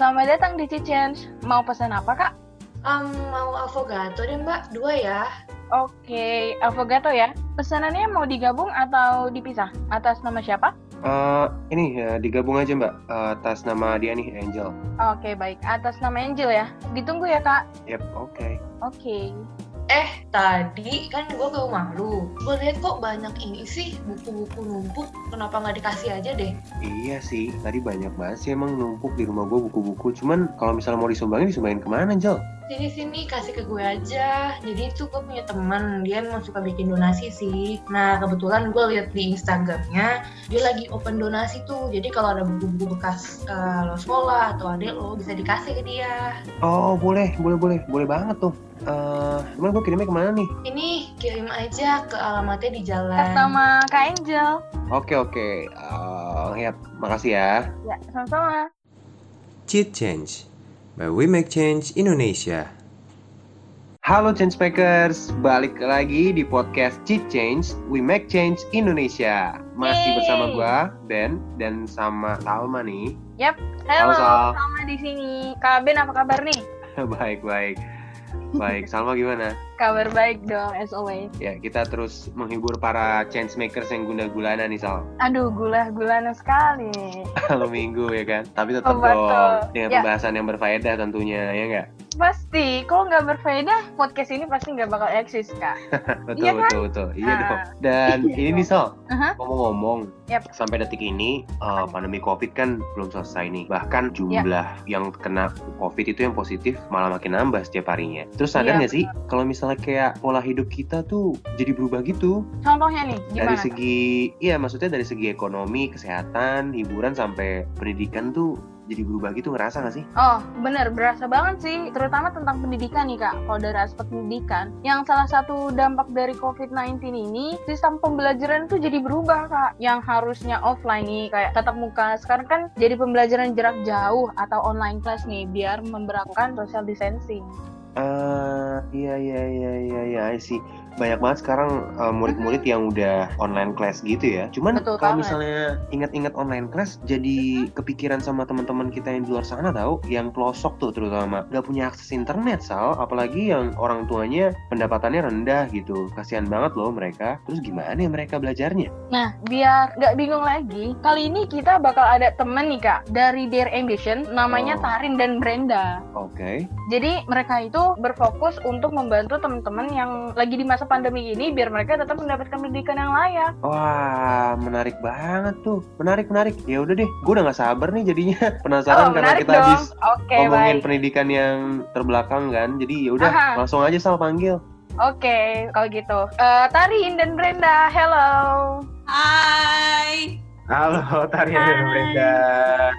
selamat datang di Cicens. Mau pesan apa kak? Um, mau avocado deh mbak, dua ya. Oke, avocado ya. Pesanannya mau digabung atau dipisah? Atas nama siapa? Uh, ini ya digabung aja mbak uh, atas nama dia nih Angel. Oke baik, atas nama Angel ya. Ditunggu ya kak. Yep, oke. Okay. Oke. Eh, tadi kan gue ke rumah lu. Gue lihat kok banyak ini sih, buku-buku numpuk. Kenapa nggak dikasih aja deh? Iya sih, tadi banyak banget sih emang numpuk di rumah gue buku-buku. Cuman kalau misalnya mau disumbangin, disumbangin ke mana, Jel? Sini-sini kasih ke gue aja. Jadi itu gue punya teman, dia emang suka bikin donasi sih. Nah, kebetulan gue lihat di Instagramnya, dia lagi open donasi tuh. Jadi kalau ada buku-buku bekas uh, lo sekolah atau adik lo, bisa dikasih ke dia. Oh, boleh, boleh, boleh. Boleh banget tuh. Uh, cuman gue kirimnya ke mana nih? Ini kirim aja ke alamatnya di jalan. Sama Kak Angel. Oke oke. Uh, ya, makasih ya. Ya, sama-sama. Cheat Change by We Make Change Indonesia. Halo Changemakers, balik lagi di podcast Cheat Change We Make Change Indonesia. Masih Yeay. bersama gue Ben dan sama Salma nih. Yap, halo, Halo, Sal. Salma di sini. Kak Ben apa kabar nih? baik baik. Salma gimana? Kabar baik dong, as always. Ya, kita terus menghibur para changemakers yang guna-gulana nih, Sal. Aduh, gula-gulana sekali. Kalau minggu ya kan. Tapi tetap Oh, betul. dong dengan Ya. pembahasan yang berfaedah tentunya, ya nggak? Pasti, kalau nggak berfaedah, podcast ini pasti nggak bakal eksis, Kak. Betul, Iya kan? betul, betul. Iya Nah. dong. Dan Iya ini nih, Sal. Aha. Ngomong-ngomong, Yap. sampai detik ini uh, pandemi COVID kan belum selesai nih. Bahkan jumlah yang kena COVID itu yang positif malah makin nambah setiap harinya. Terus sadar Iya, nggak sih kalau misalnya kayak pola hidup kita tuh jadi berubah gitu? Contohnya nih, Dari gimana? segi, iya maksudnya dari segi ekonomi, kesehatan, hiburan sampai pendidikan tuh jadi berubah gitu ngerasa nggak sih? Oh, bener, berasa banget sih, terutama tentang pendidikan nih kak. Kalau dari aspek pendidikan, yang salah satu dampak dari COVID-19 ini, sistem pembelajaran tuh jadi berubah kak. Yang harusnya offline nih, kayak tatap muka, sekarang kan jadi pembelajaran jarak jauh atau online class nih, biar memperlakukan social distancing. Ah, iya iya iya iya iya see. Banyak banget sekarang uh, murid-murid yang udah online class gitu ya. Cuman Betul kalau banget. misalnya ingat-ingat online class jadi kepikiran sama teman-teman kita yang di luar sana tahu, yang pelosok tuh terutama nggak punya akses internet sal, apalagi yang orang tuanya pendapatannya rendah gitu. Kasihan banget loh mereka. Terus gimana ya mereka belajarnya? Nah, biar nggak bingung lagi, kali ini kita bakal ada temen nih kak, dari Dear Ambition, namanya Oh. Tarin dan Brenda. Oke. Jadi mereka itu berfokus untuk membantu teman-teman yang lagi di masa pandemi ini biar mereka tetap mendapatkan pendidikan yang layak. Wah, menarik banget tuh. Menarik, menarik. Ya udah deh, gue udah nggak sabar nih jadinya. Penasaran oh, karena kita dong. habis Oke, ngomongin baik. pendidikan yang terbelakang kan. Jadi ya udah langsung aja Sal panggil. Oke, kalau gitu. Eh, Tarin dan Brenda, hello. Hai. Halo Tarian dan. Brenda.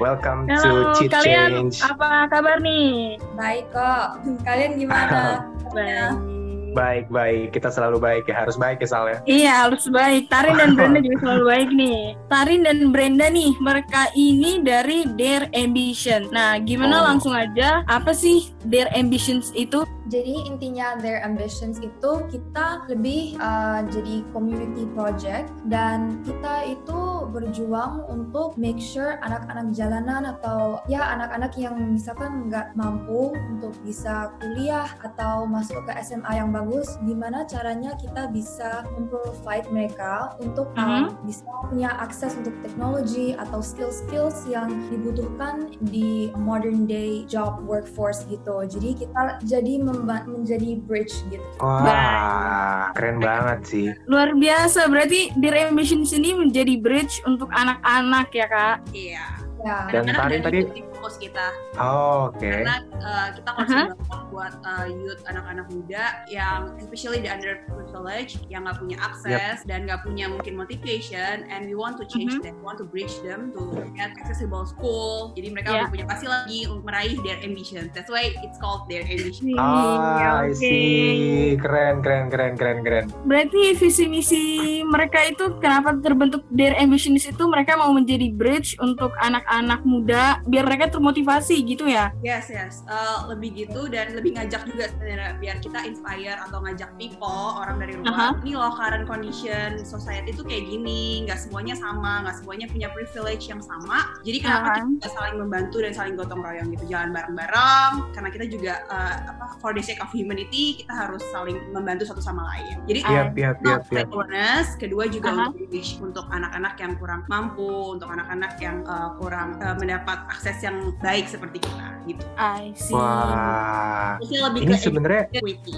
Welcome Halo, to Cheat kalian Change. apa kabar nih? Baik kok. Kalian gimana? Baik. Baik, baik. Kita selalu baik ya. Harus baik ya Sal ya. Iya harus baik. Tarin dan Brenda juga selalu baik nih. Tarin dan Brenda nih mereka ini dari Dare Ambition. Nah gimana Oh. langsung aja apa sih Dare Ambitions itu? Jadi intinya their ambitions itu kita lebih uh, jadi community project dan kita itu berjuang untuk make sure anak-anak jalanan atau ya anak-anak yang misalkan nggak mampu untuk bisa kuliah atau masuk ke SMA yang bagus, gimana caranya kita bisa memprovide mereka untuk um, bisa punya akses untuk teknologi atau skill-skills yang dibutuhkan di modern day job workforce gitu. Jadi kita jadi menjadi bridge gitu. Wah, keren banget sih. Luar biasa. Berarti Dare Ambitions ini menjadi bridge untuk anak-anak ya kak? Iya. Ya. Dan Tarin tadi- fokus kita. Oh, Oke. Karena uh, kita concern banget buat uh, youth anak-anak muda yang especially the underprivileged yang nggak punya akses dan nggak punya mungkin motivation and we want to change Mhm. them, we want to bridge them to get accessible school. Jadi mereka Yeah. udah punya pasti lagi untuk meraih their ambition. That's why it's called their ambition. Ah, Oke. I see. Keren, keren, keren, keren, keren. Berarti visi misi mereka itu kenapa terbentuk Dare Ambitions itu mereka mau menjadi bridge untuk anak-anak muda biar mereka termotivasi gitu ya. Yes, yes. Uh, lebih gitu dan lebih ngajak juga sebenarnya biar kita inspire atau ngajak people orang dari luar. Ini loh current condition society itu kayak gini, nggak semuanya sama, nggak semuanya punya privilege yang sama. Jadi kenapa Uh-huh. kita saling membantu dan saling gotong royong gitu, jalan bareng-bareng. Karena kita juga uh, apa for the sake of humanity kita harus saling membantu satu sama lain. Jadi iya, iya, untuk iya. awareness, kedua juga Aha. untuk untuk anak-anak yang kurang mampu, untuk anak-anak yang uh, kurang uh, mendapat akses yang baik seperti kita gitu. I see. Wah. Terusnya lebih Ini ke sebenarnya equity.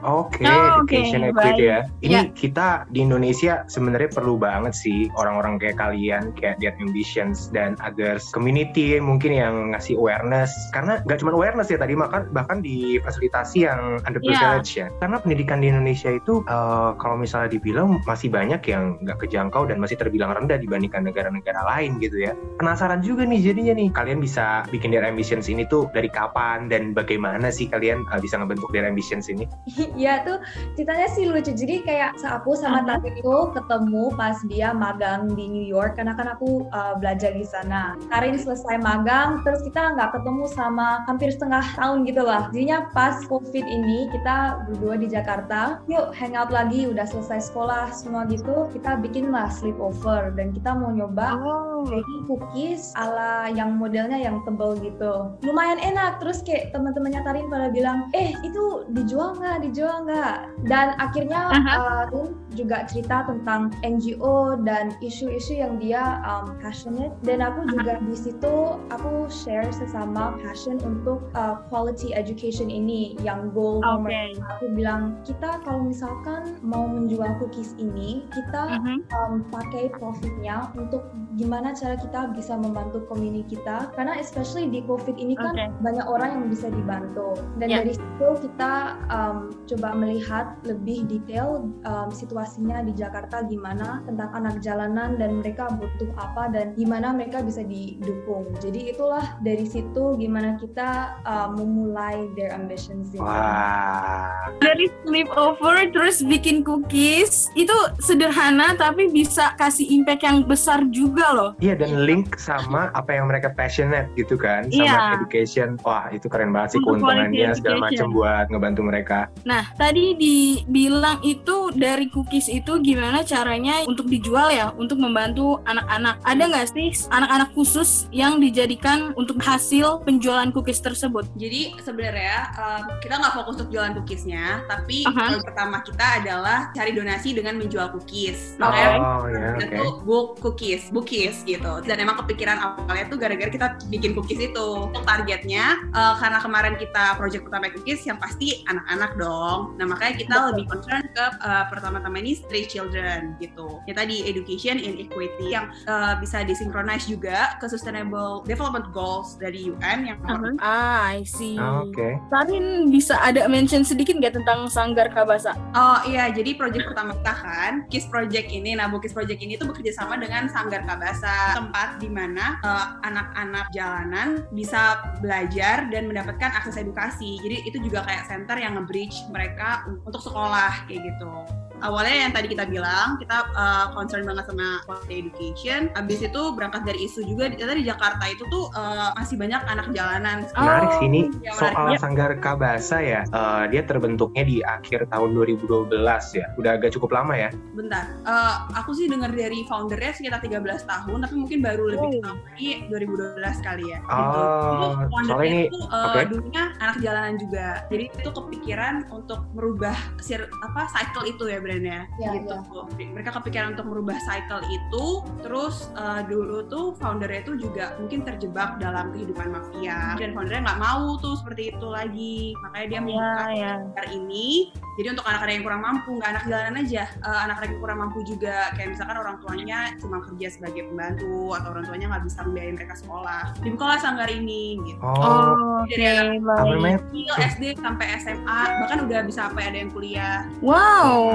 Oke, Oh, oke, education baik. equity ya. Ini Ya. kita di Indonesia sebenarnya perlu banget sih orang-orang kayak kalian, kayak Dead Ambitions dan others community mungkin yang ngasih awareness. Karena nggak cuma awareness ya tadi, bahkan bahkan di fasilitasi yang underprivileged ya. Karena pendidikan di Indonesia itu eh, kalau misalnya dibilang masih banyak yang nggak kejangkau dan masih terbilang rendah dibandingkan negara-negara lain gitu ya. Penasaran juga nih jadinya nih, kalian bisa bikin Dear Ambitions ini tuh dari kapan dan bagaimana sih kalian eh, bisa ngebentuk Dear Ambitions ini? Iya tuh ceritanya sih lucu. Jadi kayak aku sama Aha. Tarin itu ketemu pas dia magang di New York karena kan aku uh, belajar di sana. Tarin selesai magang, terus kita nggak ketemu sama hampir setengah tahun gitu lah. Jadinya pas COVID ini kita berdua di Jakarta, yuk hangout lagi. Udah selesai sekolah semua gitu, kita bikin lah sleepover dan kita mau nyoba Oh. baking cookies ala yang modelnya yang tebel gitu. Lumayan enak. Terus kayak teman-temannya Tarin pada bilang, eh itu dijual nggak, dijual nggak? Dan akhirnya uh, Tarin juga cerita tentang NGO dan isu-isu yang dia um, passionate. Dan aku juga di situ aku share sesama passion untuk uh, quality education ini yang goal nomor Oke. aku bilang kita kalau misalkan mau menjual cookies ini kita Mhm. um, pakai profitnya untuk gimana cara kita bisa membantu community kita karena especially di covid ini kan banyak orang yang bisa dibantu dan Ya. dari situ kita um, coba melihat lebih detail um, situasinya di Jakarta gimana tentang anak jalanan dan mereka butuh apa dan gimana mereka bisa didukung jadi itulah dari situ gimana kita um, memulai their ambitions. Wah, Dari sleepover terus bikin cookies itu sederhana tapi bisa kasih impact yang besar juga loh. iya dan link sama apa yang mereka passionate gitu kan, sama Iya. education. Wah itu keren banget sih keuntungannya segala macam buat ngebantu mereka. Nah, tadi dibilang itu dari cookies itu gimana caranya untuk dijual ya, untuk membantu anak-anak. Ada nggak sih anak-anak khusus yang dijadikan untuk hasil penjualan cookies tersebut? Jadi sebenarnya um, kita nggak fokus untuk jualan cookiesnya, tapi Aha. goal pertama kita adalah cari donasi dengan menjual cookies. Oke. Makanya Oh kita oke. tuh book cookies, bookies gitu. Dan emang kepikiran awalnya tuh gara-gara kita bikin cookies itu. Untuk targetnya, uh, karena kemarin kita project pertama cookies yang pasti anak-anak dong. Nah makanya kita Betul. lebih concern ke uh, pertama-tama ini stray children gitu. Ya tadi education and equity yang uh, bisa disinkronize juga ke sustainable development goals dari UN yang nomor Ah, I see. Ah, Oke. Tarin bisa ada mention sedikit nggak tentang Sanggar Kabasa? Oh iya, jadi project pertama kita kan, KIS Project ini, nah Bukis Project ini tuh bekerja sama dengan Sanggar Kabasa, tempat di mana eh, anak-anak jalanan bisa belajar dan mendapatkan akses edukasi. Jadi itu juga kayak center yang nge-bridge mereka un- untuk sekolah kayak gitu. Awalnya yang tadi kita bilang, kita eh, concern banget sama quality education. Habis itu berangkat dari isu juga, ternyata di Jakarta itu tuh eh, masih banyak anak jalanan. Menarik sih ini ya, soal menarik. Sanggar Kabasa ya. eh, dia terbentuknya di akhir tahun 2012 ya. Udah agak cukup lama ya. Bentar, eh, aku sih dengar dari foundernya sekitar 13 tahun, tapi mungkin baru lebih Oh. ketahui 2012 kali ya. Oh, gitu. Soalnya ini- itu eh, oke. dulunya anak jalanan juga. Jadi itu kepikiran untuk merubah sir, apa cycle itu ya brandnya. Ya, gitu. Mereka kepikiran untuk merubah cycle itu, terus eh, dulu tuh foundernya itu juga mungkin terjebak dalam kehidupan mafia dan foundernya nggak mau tuh seperti itu lagi. Makanya dia membuka ya. Sanggar ini jadi untuk anak-anak yang kurang mampu nggak anak jalanan aja eh, anak-anak yang kurang mampu juga kayak misalkan orang tuanya cuma kerja sebagai pembantu atau orang tuanya nggak bisa membiayai mereka sekolah dibukalah sanggar ini gitu Oh, Oh, apa baik. namanya? Kecil, SD sampai SMA bahkan udah bisa sampai ada yang kuliah Wow.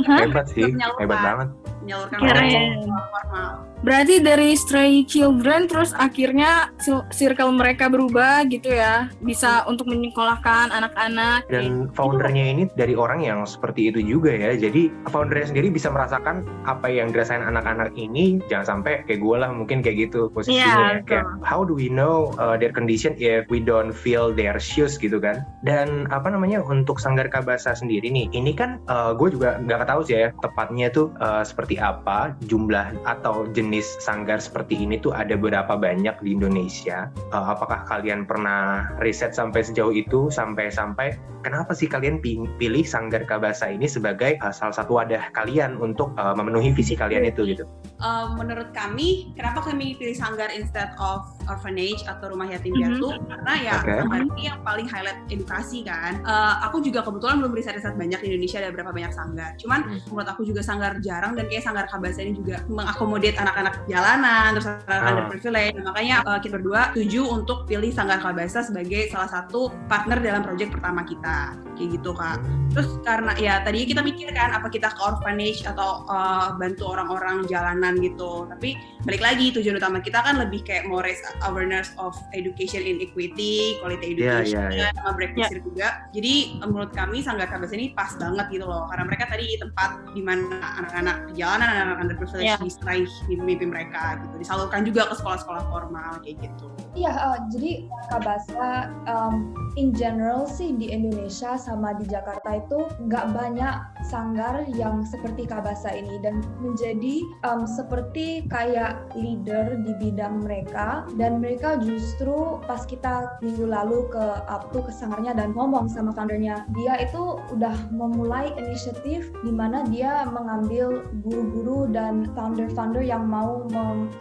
Hah? hebat sih, hebat banget. Menyalurkan formal. Berarti dari stray children terus akhirnya circle mereka berubah gitu ya. Bisa untuk menyekolahkan anak-anak. Dan foundernya ini dari orang yang seperti itu juga ya. Jadi foundernya sendiri bisa merasakan apa yang dirasain anak-anak ini. Jangan sampai kayak gue lah mungkin kayak gitu posisinya. Iya, ya. Kayak how do we know uh, their condition if we don't feel their shoes gitu kan? Dan apa namanya untuk Sanggar Kabasa sendiri nih, ini kan uh, gue juga nggak tahu sih ya tepatnya tuh uh, seperti apa jumlah atau jenis sanggar seperti ini tuh ada berapa banyak di Indonesia. Uh, apakah kalian pernah riset sampai sejauh itu sampai-sampai kenapa sih kalian pi- pilih Sanggar Kabasa ini sebagai uh, salah satu wadah kalian untuk uh, memenuhi visi kalian itu gitu? Uh, menurut kami, kenapa kami pilih sanggar instead of orphanage atau rumah yatim piatu? Karena ya sanggar ini yang paling highlight edukasi kan. Uh, aku juga kebetulan belum riset-riset banyak di Indonesia ada berapa banyak sanggar. Cuman Hmm. menurut aku juga sanggar jarang dan kayak sanggar kabasa ini juga mengakomodir anak-anak jalanan, terus anak-anak Ah. underprivileged. Makanya uh, kita berdua setuju untuk pilih sanggar kabasa sebagai salah satu partner dalam proyek pertama kita. Kayak gitu kak. Terus karena ya tadinya kita mikir kan apa kita ke orphanage atau uh, bantu orang-orang jalanan gitu. Tapi balik lagi tujuan utama kita kan lebih kayak mau raise awareness of education in equity, quality Iya, education, iya, iya. sama breakfast juga. Jadi uh, menurut kami Sanggar Kabas ini pas banget gitu loh. Karena mereka tadi tempat di mana anak-anak jalanan, anak-anak underprivileged Iya. diseraih mimpi mereka gitu. Disalurkan juga ke sekolah-sekolah formal kayak gitu. Iya, eh, jadi Kabasa um, in general sih di Indonesia sama di Jakarta itu nggak banyak sanggar yang seperti Kabasa ini dan menjadi um, seperti kayak leader di bidang mereka dan mereka justru pas kita minggu lalu ke tuh ke sanggarnya dan ngomong sama foundernya dia itu udah memulai inisiatif di mana dia mengambil guru-guru dan founder-founder yang mau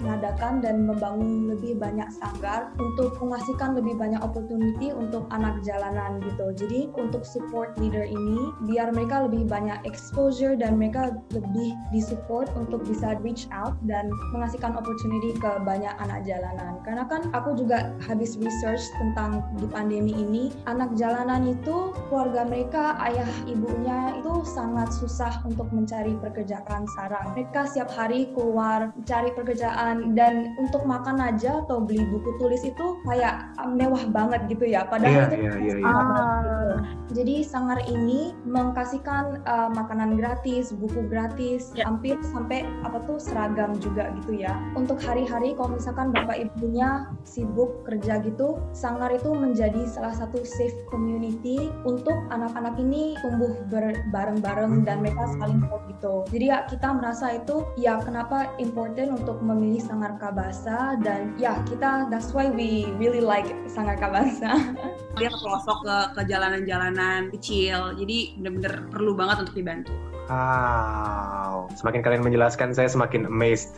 mengadakan dan membangun lebih banyak sanggar untuk mengasihkan lebih banyak opportunity untuk anak jalanan gitu. Jadi untuk support leader ini biar mereka lebih banyak exposure dan mereka lebih disupport untuk bisa reach out dan mengasihkan opportunity ke banyak anak jalanan. Karena kan aku juga habis research tentang di pandemi ini anak jalanan itu keluarga mereka ayah ibunya itu sangat susah untuk mencari pekerjaan sekarang. Mereka setiap hari keluar cari pekerjaan dan untuk makan aja atau beli buku tulis itu kayak mewah banget gitu ya. Padahal Iya, itu iya, iya, iya. susah banget gitu. Jadi Sangar ini mengkasihkan uh, makanan gratis, buku gratis, Ya. hampir sampai apa tuh seragam juga gitu ya. Untuk hari-hari kalau misalkan bapak sibuk kerja gitu, Sangar itu menjadi salah satu safe community untuk anak-anak ini tumbuh bareng-bareng dan mereka saling support gitu. Jadi ya kita merasa itu ya kenapa important untuk memilih Sangar Kabasa dan ya kita that's why we really like Sangar Kabasa. Dia ke pelosok ke ke jalanan-jalanan kecil. Jadi bener-bener perlu banget untuk dibantu. Wow, semakin kalian menjelaskan saya semakin amazed.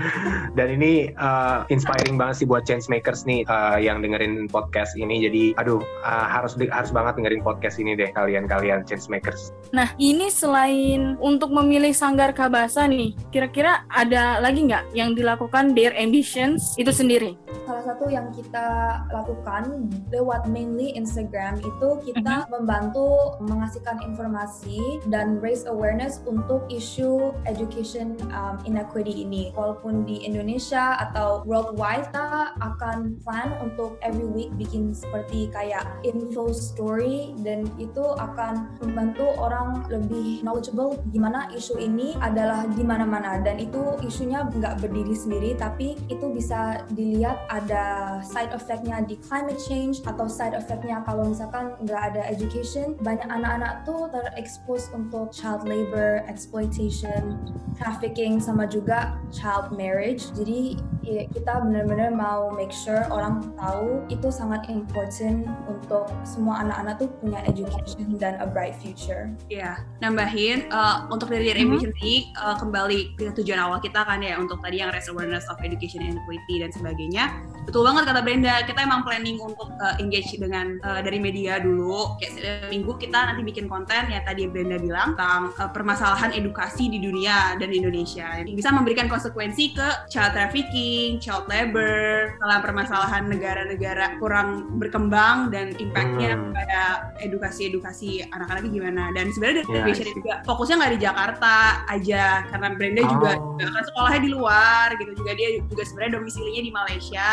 Dan ini uh, inspiring banget sih buat change makers nih uh, yang dengerin podcast ini. Jadi, aduh, uh, harus harus banget dengerin podcast ini deh kalian-kalian change makers. Nah, ini selain untuk memilih Sanggar Kabasa nih, kira-kira ada lagi nggak yang dilakukan Dear Ambitions itu sendiri? Satu yang kita lakukan lewat mainly Instagram itu kita membantu mengasihkan informasi dan raise awareness untuk isu education um, inequity ini. Walaupun di Indonesia atau worldwide, kita akan plan untuk every week bikin seperti kayak info story dan itu akan membantu orang lebih knowledgeable gimana isu ini adalah di mana-mana dan itu isunya nggak berdiri sendiri tapi itu bisa dilihat ada side effect-nya di climate change atau side effect-nya kalau misalkan nggak ada education banyak anak-anak tuh terekspos untuk child labor, exploitation, trafficking sama juga child marriage jadi ya, kita benar-benar mau make sure orang tahu itu sangat important untuk semua anak-anak tuh punya education dan a bright future. Iya, nambahin uh, untuk dari Mhm. Ambition ini uh, kembali ke tujuan awal kita kan ya untuk tadi yang raise awareness of education and equity dan sebagainya. Betul banget kata Brenda. Kita emang planning untuk uh, engage dengan uh, dari media dulu. Kayak minggu kita nanti bikin konten ya tadi Brenda bilang tentang uh, permasalahan edukasi di dunia dan di Indonesia. Yang bisa memberikan konsekuensi ke child trafficking, child labor, dalam permasalahan negara-negara kurang berkembang dan impactnya Hmm. pada edukasi-edukasi anak-anaknya gimana. Dan sebenarnya dari Ya, Vision I see. juga fokusnya nggak di Jakarta aja. Karena Brenda juga Oh. juga kan sekolahnya di luar gitu. Juga dia juga sebenarnya domisilinya di Malaysia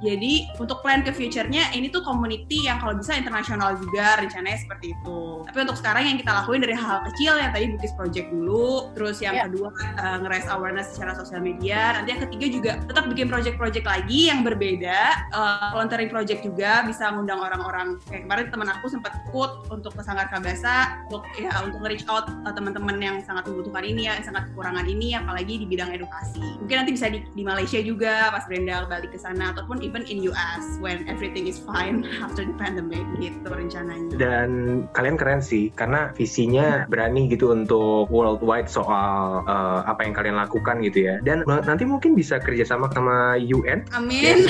jadi untuk plan ke future-nya ini tuh community yang kalau bisa internasional juga rencananya seperti itu. Tapi untuk sekarang yang kita lakuin dari hal kecil yang tadi Bukis Project dulu terus yang Ya. kedua uh, nge-raise awareness secara sosial media nanti yang ketiga juga tetap bikin project-project lagi yang berbeda uh, volunteering project juga bisa ngundang orang-orang. Kayak kemarin teman aku sempat ikut untuk ke Sanggar Kabasa untuk ya untuk nge-reach out uh, teman-teman yang sangat membutuhkan ini ya yang sangat kekurangan ini apalagi di bidang edukasi. Mungkin nanti bisa di, di Malaysia juga pas Brenda balik ke sana ataupun even in US when everything is fine after the pandemic gitu rencananya Dan kalian keren sih, karena visinya berani gitu untuk worldwide soal uh, apa yang kalian lakukan gitu ya. Dan nanti mungkin bisa kerjasama sama UN. amin.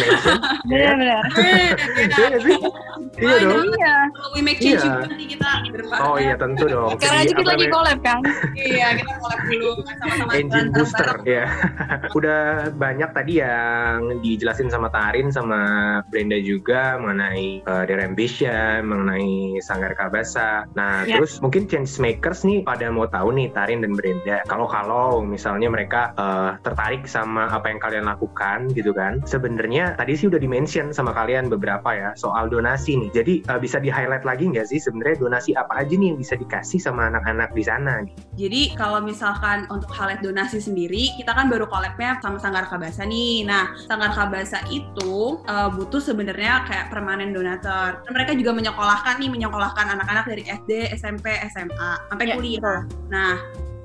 Benar-benar. Iya sih? Iya dong. Iya. Kalau we make change Iya. nanti kita. Oh iya tentu dong. Jadi, kita lagi collab kan. Iya, kita collab dulu sama-sama engine booster ya. Udah banyak tadi yang dijelasin sama Tarin sama Brenda juga mengenai uh, their ambition, mengenai Sanggar Kabasa. Nah, Ya. terus mungkin change makers nih pada mau tahu nih Tarin dan Brenda. Kalau-kalau misalnya mereka uh, tertarik sama apa yang kalian lakukan gitu kan. Sebenarnya tadi sih udah dimention sama kalian beberapa ya soal donasi nih. Jadi uh, bisa di-highlight lagi nggak sih sebenarnya donasi apa aja nih yang bisa dikasih sama anak-anak di sana? Jadi kalau misalkan untuk highlight donasi sendiri, kita kan baru collabnya sama Sanggar Kabasa nih. Nah, Sanggar Kabasa itu uh, butuh sebenarnya kayak permanen donatur. Dan mereka juga menyekolahkan nih, menyekolahkan anak-anak dari SD, SMP, SMA, sampai Ya, kuliah. Nah,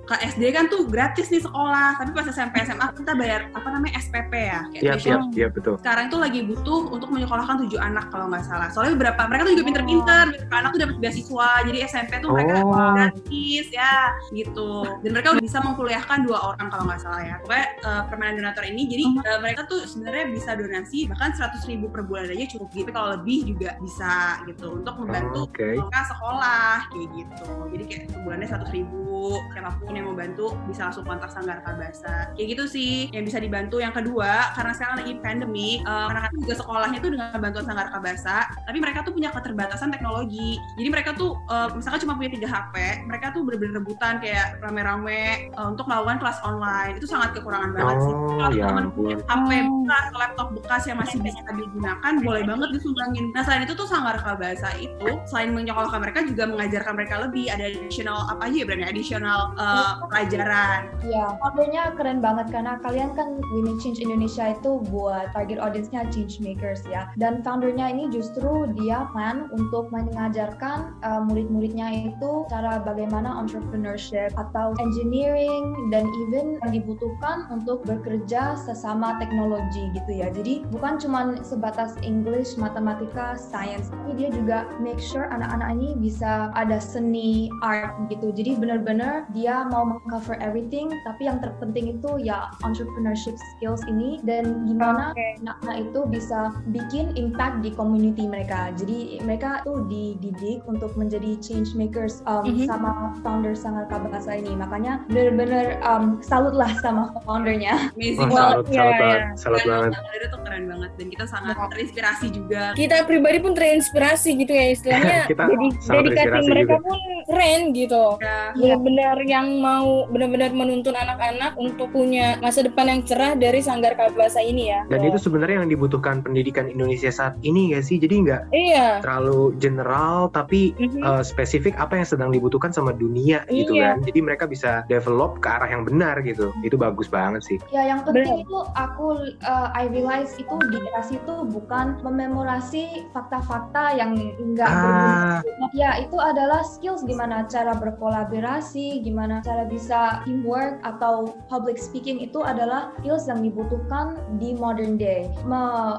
ke SD kan tuh gratis nih sekolah, tapi pas SMP, SMA kita bayar apa namanya SPP ya, kayak Iya, iya, iya betul. sekarang itu lagi butuh untuk menyekolahkan tujuh anak kalau nggak salah. Soalnya beberapa mereka tuh juga pinter-pinter, beberapa anak tuh dapat beasiswa, jadi SMP tuh mereka Oh. gratis ya gitu. Dan mereka udah bisa mengkuliahkan dua orang kalau nggak salah ya. Pokoknya uh, permanent donator ini, jadi uh, mereka tuh sebenarnya bisa donasi bahkan 100 ribu per bulan aja cukup gitu. Kalau lebih juga bisa gitu untuk membantu Oke. mereka sekolah kayak gitu. Jadi kayak sebulannya 100 ribu, siapa pun yang mau bantu bisa langsung kontak Sanggar Kabasa. Kayak gitu sih yang bisa dibantu. Yang kedua, karena sekarang lagi pandemi, eh, anak-anak juga sekolahnya tuh dengan bantuan Sanggar Kabasa, tapi mereka tuh punya keterbatasan teknologi. Jadi mereka tuh eh, misalkan cuma punya 3 HP, mereka tuh bener-bener rebutan kayak rame-rame eh, untuk melakukan kelas online. Itu sangat kekurangan banget sih. Oh, Kalau ya teman ampun. HP bekas, laptop bekas yang masih bisa digunakan, boleh banget disumbangin. Nah selain itu tuh Sanggar Kabasa itu selain menyekolahkan mereka juga mengajarkan mereka lebih. Ada additional apa aja ya brandnya? Additional uh, pelajaran. Ya, foundernya keren banget karena kalian kan We Make Change Indonesia itu buat target audience-nya change makers ya. Dan foundernya ini justru dia plan untuk mengajarkan uh, murid-muridnya itu cara bagaimana entrepreneurship atau engineering dan even yang dibutuhkan untuk bekerja sesama teknologi gitu ya. Jadi bukan cuma sebatas English, matematika, science, tapi dia juga make sure anak-anak ini bisa ada seni, art gitu. Jadi benar-benar dia mau mengcover everything, tapi yang terpenting itu ya entrepreneurship skills ini dan gimana anak-anak itu bisa bikin impact di community mereka. Jadi mereka tuh dididik untuk menjadi change makers um, Mhm. sama founder Sanggar Kabasa ini. Makanya benar-benar um, salut lah sama foundernya. Amazing Wah, banget. salut, Iya, salut iya. banget, salut Keren banget. banget. Itu keren banget dan kita sangat terinspirasi juga. Kita pribadi pun terinspirasi gitu ya istilahnya. Kita Jadi sangat dedikasi mereka juga. pun keren gitu. Ya, Benar-benar yang mau benar-benar menuntun anak-anak untuk punya masa depan yang cerah dari Sanggar Kabasa ini ya. Dan itu sebenarnya yang dibutuhkan pendidikan Indonesia saat ini gak sih? Jadi nggak Iya. terlalu general, tapi Mhm. uh, spesifik apa yang sedang dibutuhkan sama dunia gitu Iya. kan. Jadi mereka bisa develop ke arah yang benar gitu. Itu bagus banget sih. Ya, yang penting Benar. itu aku uh, I realize itu dikasih itu bukan mememorasi fakta-fakta yang enggak berguna. Ah, Ya, itu adalah skills gimana cara berkolaborasi, gimana cara bisa teamwork atau public speaking itu adalah skills yang dibutuhkan di modern day. Me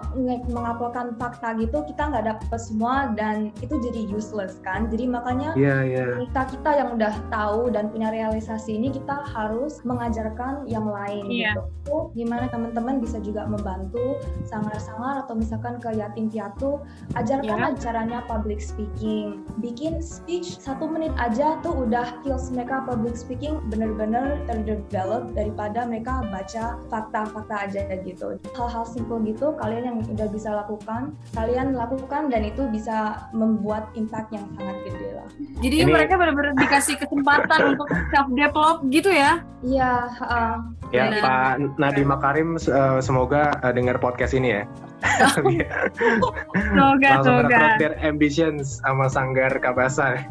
mengapalkan fakta gitu kita nggak dapet semua dan itu jadi useless kan. Jadi makanya Iya, iya. kita kita yang udah tahu dan punya realisasi ini kita harus mengajarkan yang lain Iya. gitu. Itu gimana teman-teman bisa juga membantu sangar-sangar atau misalkan ke yatim piatu ajarkan aja caranya public speaking. Bikin speech satu menit aja tuh udah skills mereka public speaking bener-bener terdevelop daripada mereka baca fakta-fakta aja gitu. Hal-hal simple gitu kalian yang udah bisa lakukan, kalian lakukan dan itu bisa membuat impact yang sangat gede lah. Jadi Ini- mereka benar-benar dikasih kesempatan untuk self develop gitu ya. Iya, uh, Ya, Benar. Pak Nadiem Makarim eh, semoga eh, dengar podcast ini ya. Semoga, semoga. their ambitions sama Sanggar Kabasa.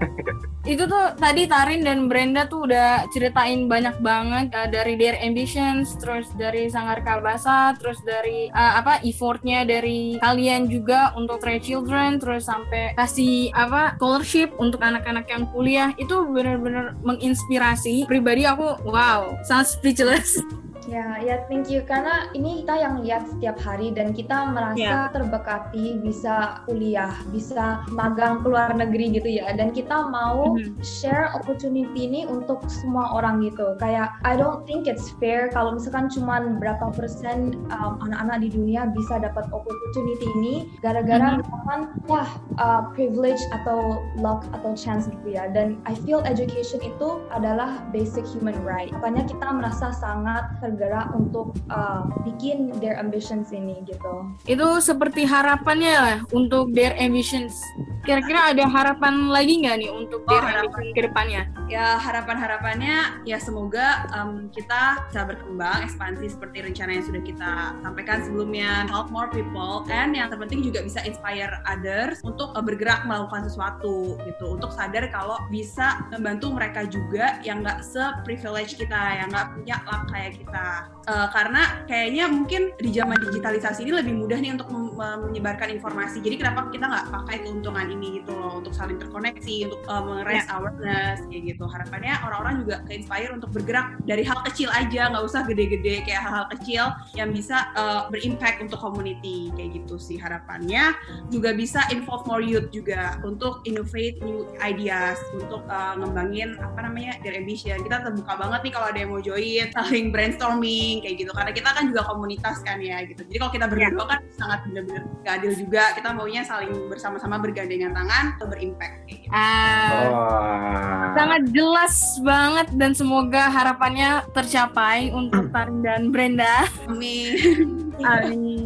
Itu tuh tadi Tarin dan Brenda tuh udah ceritain banyak banget uh, dari their ambitions, terus dari Sanggar Kalbasa, terus dari uh, apa effortnya dari kalian juga untuk Trade Children, terus sampai kasih apa scholarship untuk anak-anak yang kuliah itu benar-benar menginspirasi. Pribadi aku wow, sangat speechless. Ya, ya thank you karena ini kita yang lihat setiap hari dan kita merasa Ya. terbekati bisa kuliah, bisa magang ke luar negeri gitu ya dan kita mau Mhm. share opportunity ini untuk semua orang gitu. Kayak I don't think it's fair kalau misalkan cuman berapa persen um, anak-anak di dunia bisa dapat opportunity ini gara-gara Mhm. misalkan ya uh, privilege atau luck atau chance gitu ya. Dan I feel education itu adalah basic human right. Makanya kita merasa sangat tergerak untuk uh, bikin their ambitions ini gitu. Itu seperti harapannya lah untuk their ambitions. Kira-kira ada harapan lagi nggak nih untuk Oh, their harapan. ambition ke depannya? ya harapan-harapannya ya semoga em, kita bisa berkembang ekspansi seperti rencana yang sudah kita sampaikan sebelumnya help more people and yang terpenting juga bisa inspire others untuk eh, bergerak melakukan sesuatu gitu untuk sadar kalau bisa membantu mereka juga yang nggak se-privilege kita yang nggak punya luck kayak kita para Eh, karena kayaknya mungkin di zaman digitalisasi ini lebih mudah nih untuk mem- menyebarkan informasi. Jadi kenapa kita nggak pakai keuntungan ini gitu loh untuk saling terkoneksi untuk eh, meng-raise awareness kayak gitu. Harapannya orang-orang juga ke-inspire untuk bergerak dari hal kecil aja nggak usah gede-gede kayak hal-hal kecil yang bisa uh, berimpact untuk community kayak gitu sih harapannya. Juga bisa involve more youth juga untuk innovate new ideas untuk uh, ngembangin apa namanya their ambition. Kita terbuka banget nih kalau ada yang mau join saling brainstorming kayak gitu karena kita kan juga komunitas kan ya gitu jadi kalau kita berdua kan sangat benar-benar gak adil juga kita maunya saling bersama-sama bergandengan tangan untuk berimpact kayak gitu. Ah, Wah. sangat jelas banget dan semoga harapannya tercapai untuk Tarin dan Brenda. Amin. Amin.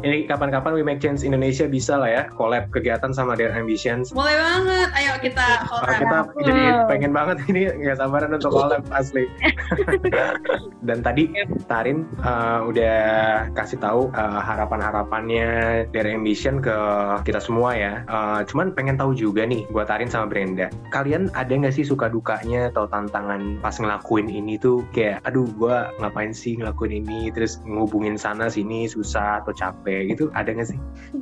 Ini kapan-kapan We Make Change Indonesia bisa lah ya collab kegiatan sama Their Ambitions. Boleh banget. Ayo kita Oh, collab. kita jadi pengen banget ini nggak sabaran untuk collab asli. Dan tadi Tarin uh, udah kasih tahu uh, harapan-harapannya dari Ambition ke kita semua ya. Uh, cuman pengen tahu juga nih buat Tarin sama Brenda. Kalian ada nggak sih suka dukanya atau tantangan pas ngelakuin ini tuh kayak aduh gua ngapain sih ngelakuin ini terus ngubungin sana sini susah atau capek gitu ada nggak sih?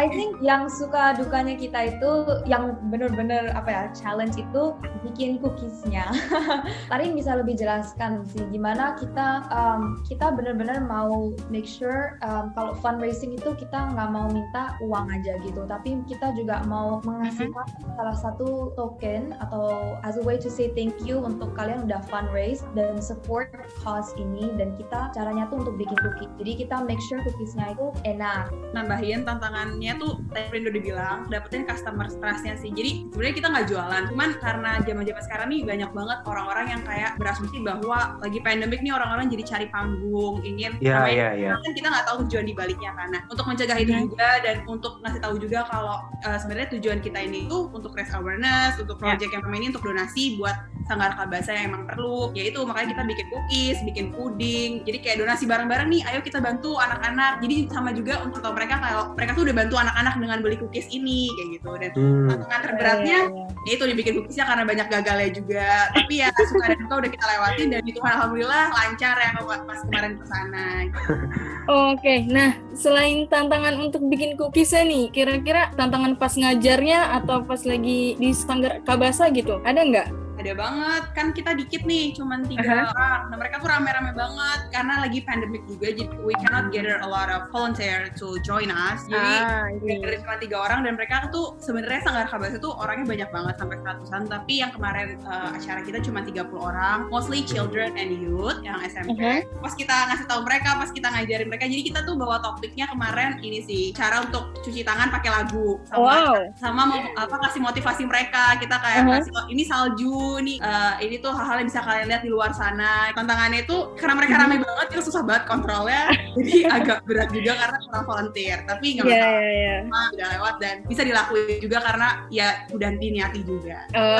I think yang suka dukanya kita itu yang bener-bener apa ya challenge itu bikin cookiesnya. Tarin bisa lebih jelaskan sih gimana kita um, kita bener-bener mau make sure um, kalau fundraising itu kita nggak mau minta uang aja gitu, tapi kita juga mau menghasilkan salah satu token atau as a way to say thank you untuk kalian udah fundraise dan support cause ini dan kita caranya tuh untuk bikin cookie. Jadi kita make sure cookiesnya itu enak. nambahin tantangannya tuh tadi Rindo udah bilang dapetin customer trustnya sih. Jadi sebenarnya kita nggak jualan cuman karena zaman zaman sekarang nih banyak banget orang-orang yang kayak berasumsi bahwa lagi pandemik nih orang-orang jadi cari panggung ingin Iya namanya iya iya. kan kita nggak tahu tujuan di baliknya kan. Nah untuk mencegah itu juga dan untuk ngasih tahu juga kalau uh, sebenarnya tujuan kita ini tuh untuk raise awareness untuk project yang ini untuk donasi buat sanggar kabasa yang emang perlu. Yaitu makanya kita bikin cookies bikin puding. Jadi kayak donasi bareng-bareng nih ayo kita bantu anak-anak jadi sama juga untuk tahu mereka kalau mereka tuh udah bantu anak-anak dengan beli cookies ini kayak gitu dan Hmm. tantangan terberatnya ya itu dibikin cookiesnya karena banyak gagalnya juga tapi ya suka dan duka udah kita lewatin dan itu alhamdulillah lancar ya pas kemarin ke sana Oke, nah selain tantangan untuk bikin cookiesnya nih, kira-kira tantangan pas ngajarnya atau pas lagi di Sanggar Kabasa gitu, ada nggak? Ada banget. Kan kita dikit nih cuman tiga. Orang nah mereka tuh rame-rame banget karena lagi pandemic juga jadi we cannot gather a lot of volunteer to join us. Jadi Ah, dari cuma tiga orang dan mereka tuh sebenarnya Sanggar Kabasa tuh orangnya banyak banget sampai seratusan tapi yang kemarin uh, acara kita cuma 30 orang mostly children and youth yang SMP Mhm. pas kita ngasih tahu mereka pas kita ngajarin mereka jadi kita tuh bawa topiknya kemarin ini sih cara untuk cuci tangan pakai lagu. Sama Wow. sama mau apa kasih motivasi mereka. Kita kayak Mhm. kasih oh, ini salju nih eh, ini tuh hal-hal yang bisa kalian lihat di luar sana. Tantangannya itu karena mereka ramai banget itu susah banget kontrolnya. Jadi agak berat juga karena kurang volunteer. Tapi nggak Iya, masalah. iya, iya. Cuma udah lewat dan bisa dilakuin juga karena ya udah diniati juga. Oh,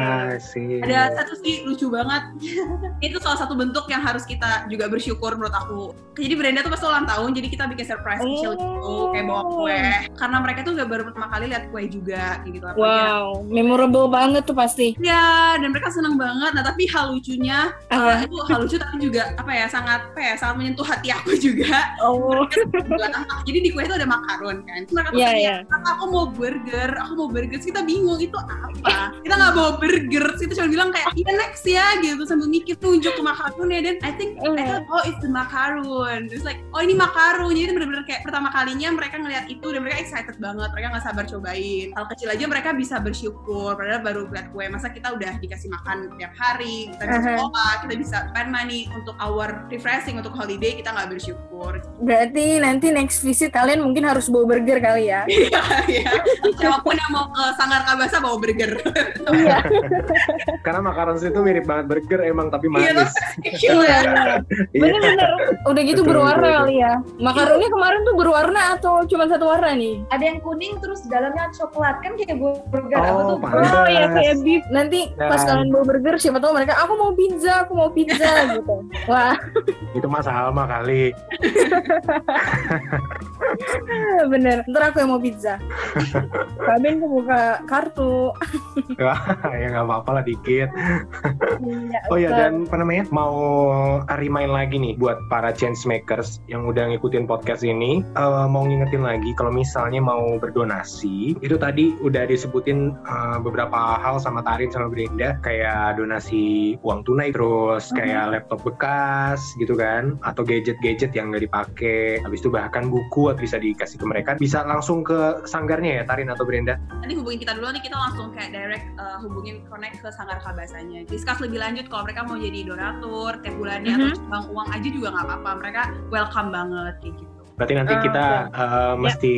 Ah, sih. ada satu sih lucu banget. Itu salah satu bentuk yang harus kita juga bersyukur menurut aku. Jadi Brenda tuh pas ulang tahun jadi kita bikin surprise kecil gitu kayak bawa kue. Karena mereka tuh gak baru pertama kali lihat kue juga kayak gitu. Wow, memorable banget tuh pasti. Ya, dan mereka senang banget. Nah, tapi hal lucunya, uh, itu hal lucu tapi juga apa ya, sangat apa ya, sangat menyentuh hati aku juga. Oh, Buat? Jadi di kue itu ada makaron kan. Terus mereka tuh Iya, tanya, iya. "Kak, aku mau burger, aku mau burger. Terus kita bingung itu apa? Kita nggak bawa burger. Terus Kita cuma bilang kayak, iya next ya gitu sambil mikir tunjuk ke makaronnya dan I think I thought, oh it's the macaron. Terus like, oh ini makaron. Jadi itu benar-benar kayak pertama kalinya mereka ngeliat itu dan mereka excited banget. Mereka nggak sabar cobain. Hal kecil aja mereka bisa bersyukur. Padahal baru lihat kue. Masa kita udah dikasih makan tiap hari, kita bisa sekolah, kita bisa spend money untuk our refreshing, untuk holiday, kita nggak bersyukur. berarti nanti next visit kalian mungkin harus bawa burger kali ya. Iya, iya. Siapa pun yang mau ke Sanggar Kabasa bawa burger. Iya. Karena makaron itu mirip banget burger emang tapi Iya, manis. Kecil Iya, ya. iya. Iya. Bener-bener. Udah gitu berwarna kali ya. Makaronnya kemarin tuh berwarna atau cuma satu warna nih? Ada yang kuning terus dalamnya coklat kan kayak burger Oh, aku tuh pantes. Oh ya kayak beef. Nanti pas Dan- kalian bawa burger siapa tahu mereka aku mau pizza, aku mau pizza gitu. Wah, Itu Mas Alma kali. bener. Ntar aku yang mau pizza. Kak Ben buka kartu. ya nggak apa-apa lah dikit. Iya, Oh ya dan apa namanya mau remind lagi nih buat para change makers yang udah ngikutin podcast ini eh, mau ngingetin lagi kalau misalnya mau berdonasi itu tadi udah disebutin eh, beberapa hal sama Tarin sama Brenda kayak donasi uang tunai terus kayak laptop bekas gitu kan atau gadget-gadget yang nggak dipakai habis itu bahkan buku bisa dikasih ke mereka bisa langsung ke sanggarnya ya Tarin atau Brenda Nanti hubungin kita dulu nih, kita langsung kayak direct uh, hubungin connect ke Sanggar Kabasanya. Discuss lebih lanjut kalau mereka mau jadi donatur tiap bulannya atau cumbang uang aja juga nggak apa-apa. Mereka welcome banget kayak gitu. Berarti nanti Oh, kita eh, mesti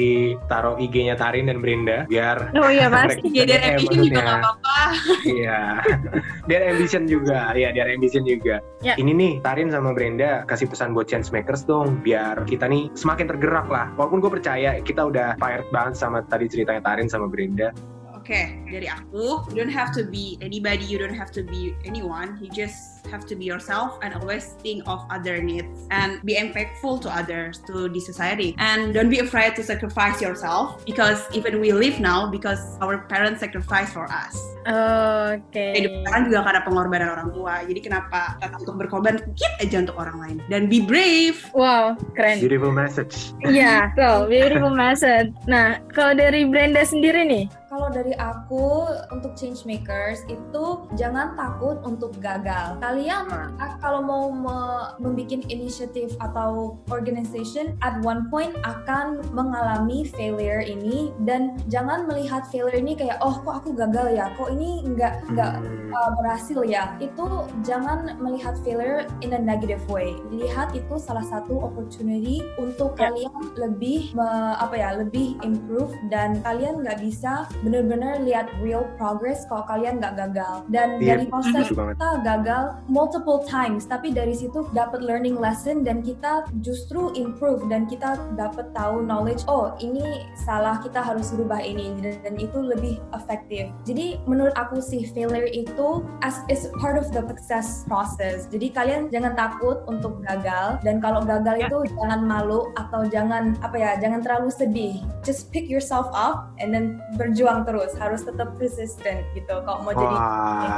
taruh IG-nya Tarin dan Brenda biar Oh iya Ya, dan DM ambition juga nggak apa-apa. Iya. Biar ambition juga, ya biar ambition juga. Ya. Ini nih Tarin sama Brenda kasih pesan buat change makers dong, biar kita nih semakin tergerak lah. Walaupun gue percaya kita udah fired banget sama tadi ceritanya Tarin sama Brenda. Oke, dari aku, you don't have to be anybody, you don't have to be anyone. You just have to be yourself and always think of other needs and be impactful to others, to the society. And don't be afraid to sacrifice yourself because even we live now because our parents sacrifice for us. Oke. Hidup sekarang juga karena pengorbanan orang tua. Jadi kenapa kita untuk berkorban dikit aja untuk orang lain dan be brave. Wow, keren. Beautiful message. Iya, so beautiful message. Nah, kalau dari Brenda sendiri nih, Kalau dari aku untuk change makers itu jangan takut untuk gagal. Kalian ah, kalau mau me- membuat inisiatif atau organization at one point akan mengalami failure ini. Dan jangan melihat failure ini kayak oh kok aku gagal ya, kok ini nggak nggak uh, berhasil ya? Itu jangan melihat failure in a negative way. Lihat itu salah satu opportunity untuk Ya. kalian lebih me- apa ya lebih improve dan kalian nggak bisa benar-benar lihat real progress kalau kalian nggak gagal. Dan Iya, dari proses kita gagal multiple times tapi dari situ dapat learning lesson dan kita justru improve dan kita dapat tahu knowledge oh ini salah kita harus rubah ini dan, dan itu lebih efektif jadi menurut aku sih failure itu as is part of the success process. Jadi kalian jangan takut untuk gagal dan kalau gagal Ya. itu jangan malu atau jangan apa ya jangan terlalu sedih. Just pick yourself up and then berjuang berjuang terus, harus tetap persistent gitu. Kalau mau jadi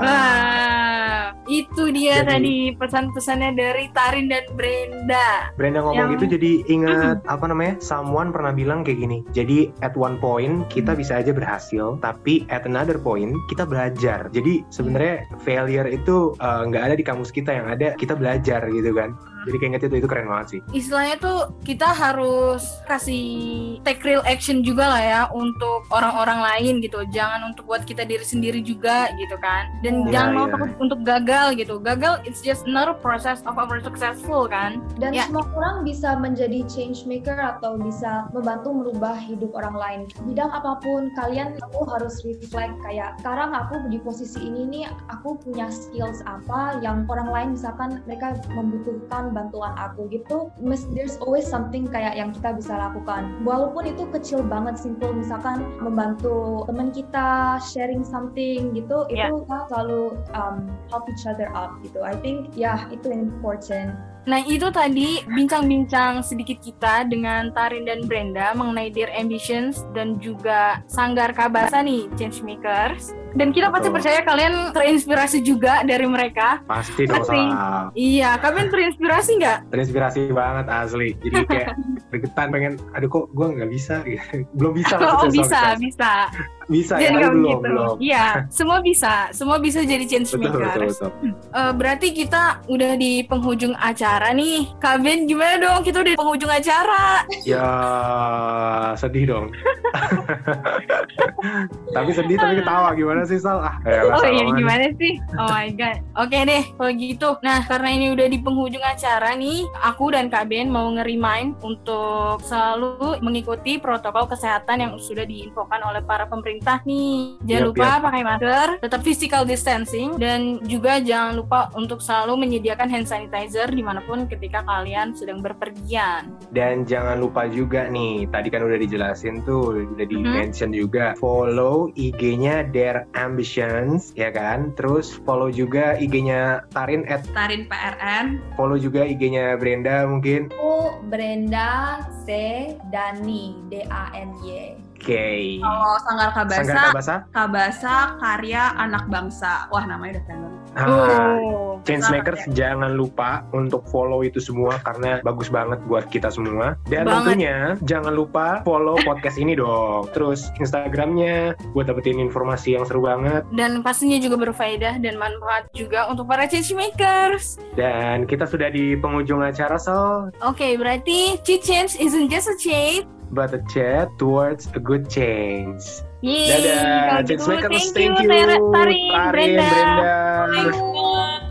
Wah. Itu dia Jadi- tadi pesan-pesannya dari Tarin dan Brenda. Brenda ngomong Yang- gitu jadi ingat apa namanya? Someone pernah bilang kayak gini. Jadi at one point kita bisa aja berhasil, tapi at another point kita belajar. Jadi sebenarnya failure itu eh, nggak ada di kamus kita yang ada kita belajar gitu kan. Jadi kayak itu itu keren banget sih. Istilahnya tuh kita harus kasih take real action juga lah ya untuk orang-orang lain gitu. Jangan untuk buat kita diri sendiri juga gitu kan. Dan Iya, jangan mau iya. takut untuk gagal gitu. Gagal it's just another process of our successful kan. dan Ya. semua orang bisa menjadi change maker atau bisa membantu merubah hidup orang lain. Bidang apa pun kalian aku harus reflect kayak sekarang aku di posisi ini nih aku punya skills apa yang orang lain misalkan mereka membutuhkan bantuan aku gitu. There's always something kayak yang kita bisa lakukan. Walaupun itu kecil banget simple misalkan membantu teman kita sharing something gitu Ya. itu kita selalu um, help each other out gitu. I think ya itu important. Nah itu tadi bincang-bincang sedikit kita dengan Tarin dan Brenda mengenai Dear Ambitions dan juga Sanggar Kabasa nih Changemakers. Dan kita pasti Betul. percaya kalian terinspirasi juga dari mereka. Pasti dong Pasti. Iya, kalian terinspirasi nggak? Terinspirasi banget asli. Jadi kayak gregetan pengen, aduh kok gue nggak bisa gitu. Belum bisa Oh maksudnya, bisa, bisa. Bisa ya, Jadi kamu belum, gitu. belum. Iya, semua bisa. Semua bisa jadi Betul, betul, changemakers. betul. Eh, berarti kita udah di penghujung acara nih. Kak Ben gimana dong? Kita udah di penghujung acara. Ya sedih dong. tapi sedih tapi ketawa gimana sih Sal? Ah, elah, Oh Sal, iya gimana sih? Oh my god. Oke deh kalau gitu. Nah karena ini udah di penghujung acara nih, aku dan Kak Ben mau nge-remind untuk selalu mengikuti protokol kesehatan yang sudah diinfokan oleh para pemerintah nih. Jangan Yap, lupa pakai masker, tetap physical distancing, dan juga jangan lupa untuk selalu menyediakan hand sanitizer di mana pun ketika kalian sedang berpergian. Dan jangan lupa juga nih, tadi kan udah dijelasin tuh, udah di Mhm. mention juga, follow IG-nya Their Ambitions, ya kan? Terus follow juga IG-nya Tarin, at Tarin PRN. follow juga IG-nya Brenda mungkin. Aku Brenda C Dani D A N Y. Oke. Kalau Sanggar Kabasa, Sanggar Kabasa. Kabasa Karya Anak Bangsa. Wah namanya udah keren banget. Ah, Oh. Changemakers jangan lupa untuk follow itu semua karena bagus banget buat kita semua. Dan Banget. tentunya jangan lupa follow podcast ini dong. Terus Instagramnya buat dapetin informasi yang seru banget. Dan pastinya juga berfaedah dan manfaat juga untuk para changemakers. Dan kita sudah di penghujung acara Sal. Oke, berarti cheat change isn't just a change. But a chat towards a good change. Yeay. Dadah. Jetsmakers, thank you, thank you